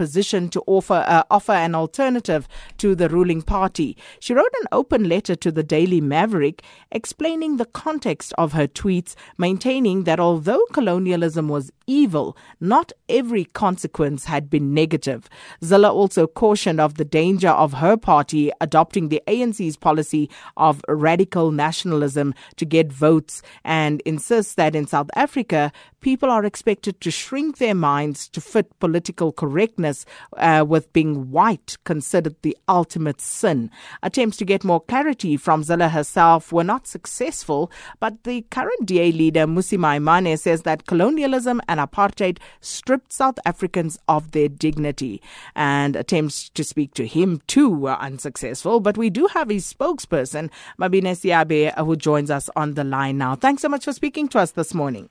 positioned to offer uh, offer an alternative to the ruling party. She wrote an open letter to the Daily Maverick explaining the context of her tweets, maintaining that although colonialism was evil, not every consequence had been negative. Zille also cautioned of the danger of her party adopting the ANC's policy of radical nationalism to get votes and insists that in South Africa, people are expected to shrink their minds to fit political correctness, uh, with being white considered the ultimate sin. Attempts to get more clarity from Zille herself were not successful, but the current DA leader, Mmusi Maimane, says that colonialism and apartheid stripped South Africans of their dignity. And attempts to speak to him too were unsuccessful, but we do have his spokesperson, Mabina Seabe, who joins us on the line now. Thanks so much for speaking to us this morning.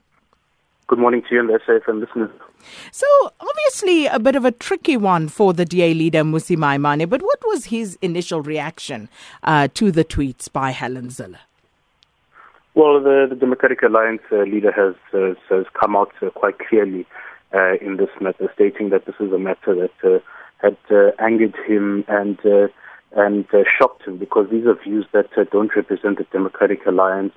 Good morning to you and the SAFM listeners. So, obviously, a bit of a tricky one for the DA leader, Mmusi Maimane, but what was his initial reaction uh, to the tweets by Helen Zille? Well, the, the Democratic Alliance uh, leader has, uh, has come out uh, quite clearly uh, in this matter, stating that this is a matter that uh, had angered him and and shocked him because these are views that don't represent the Democratic Alliance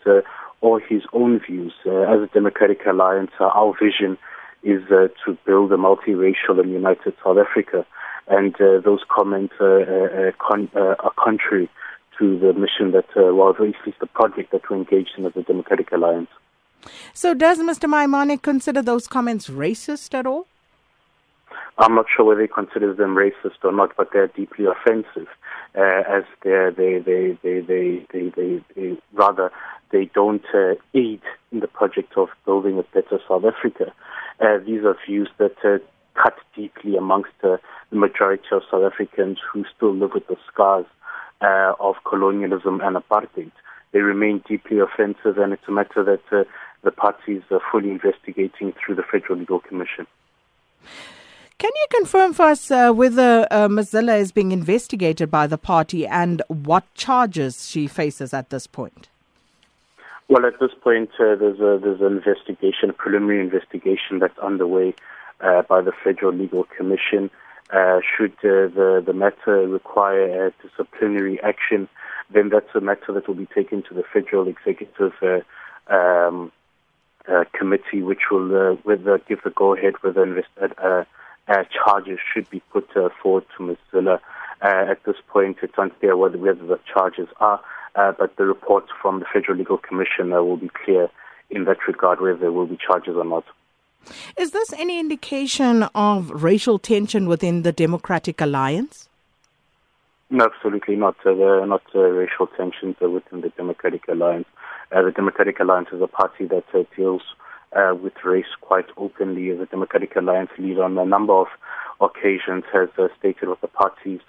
or his own views. Uh, as a democratic alliance, uh, our vision is uh, to build a multiracial and united South Africa. And uh, those comments uh, uh, con- are contrary to the mission that, well, at least the project that we're engaged in as a democratic alliance. So, does Mr. Maimane consider those comments racist at all? I'm not sure whether he considers them racist or not, but they're deeply offensive, uh, as they're, they, they, they, they, they, they, they, rather they don't uh, aid in the project of building a better South Africa. Uh, these are views that uh, cut deeply amongst uh, the majority of South Africans who still live with the scars uh, of colonialism and apartheid. They remain deeply offensive, and it's a matter that uh, the parties are fully investigating through the Federal Legal Commission. Can you confirm for us uh, whether uh. Is being investigated by the party and what charges she faces at this point? Well, at this point, uh, there's a there's an investigation, a preliminary investigation that's underway uh, by the Federal Legal Commission. Uh, should uh, the the matter require disciplinary action, then that's a matter that will be taken to the Federal Executive uh, um, uh, Committee, which will whether give the go ahead whether invest- charges should be put forward to Ms. Zille. at this point, it's unclear whether whether the charges are uh, but the report from the Federal Legal Commission uh, will be clear in that regard whether there will be charges or not. Is this any indication of racial tension within the Democratic Alliance? No, absolutely not. Uh, there are not uh, racial tensions uh, within the Democratic Alliance. Uh, the Democratic Alliance is a party that deals with race quite openly. The Democratic Alliance leader on a number of occasions has stated what the party's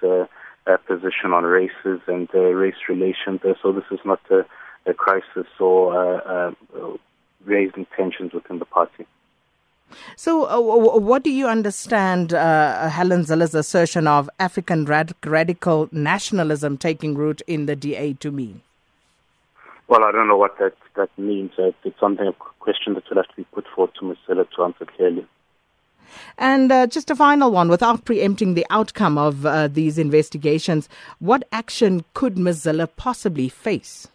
uh, position on races and uh, race relations. Uh, so this is not a, a crisis or uh, uh, raising tensions within the party. So, uh, what do you understand uh, Helen Zille's assertion of African rad- radical nationalism taking root in the DA to mean? Well, I don't know what that, that means. Uh, it's something, a question that will have to be put forward to Ms. Zille to answer clearly. And uh, just a final one, without preempting the outcome of uh, these investigations, what action could Ms. Zille possibly face?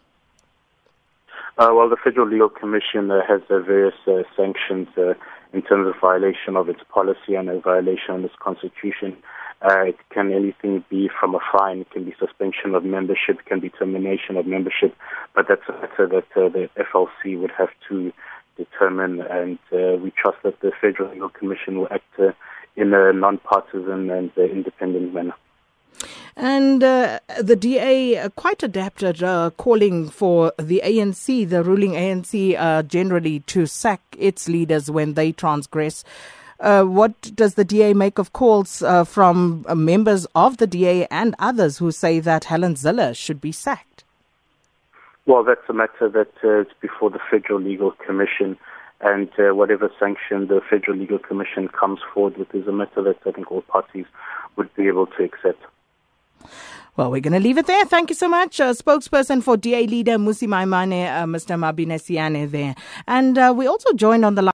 Uh, well, the Federal Legal Commission uh, has uh, various uh, sanctions in terms of violation of its policy and a violation of its constitution. it can anything be from a fine, it can be suspension of membership, it can be termination of membership, but that's a matter that the FLC would have to determine, and uh, we trust that the Federal Legal Commission will act uh, in a non-partisan and uh, independent manner. And uh, the DA quite adapted, uh, calling for the ANC, the ruling ANC, generally to sack its leaders when they transgress. What does the DA make of calls from members of the DA and others who say that Helen Zille should be sacked? Well, that's a matter that uh, is before the Federal Legal Commission, and uh, whatever sanction the Federal Legal Commission comes forward with is a matter that I think all parties would be able to accept. Well, we're going to leave it there. Thank you so much. Uh, spokesperson for DA leader Mmusi Maimane, uh, Mr. Mabina Seabe there. And uh, we also joined on the line.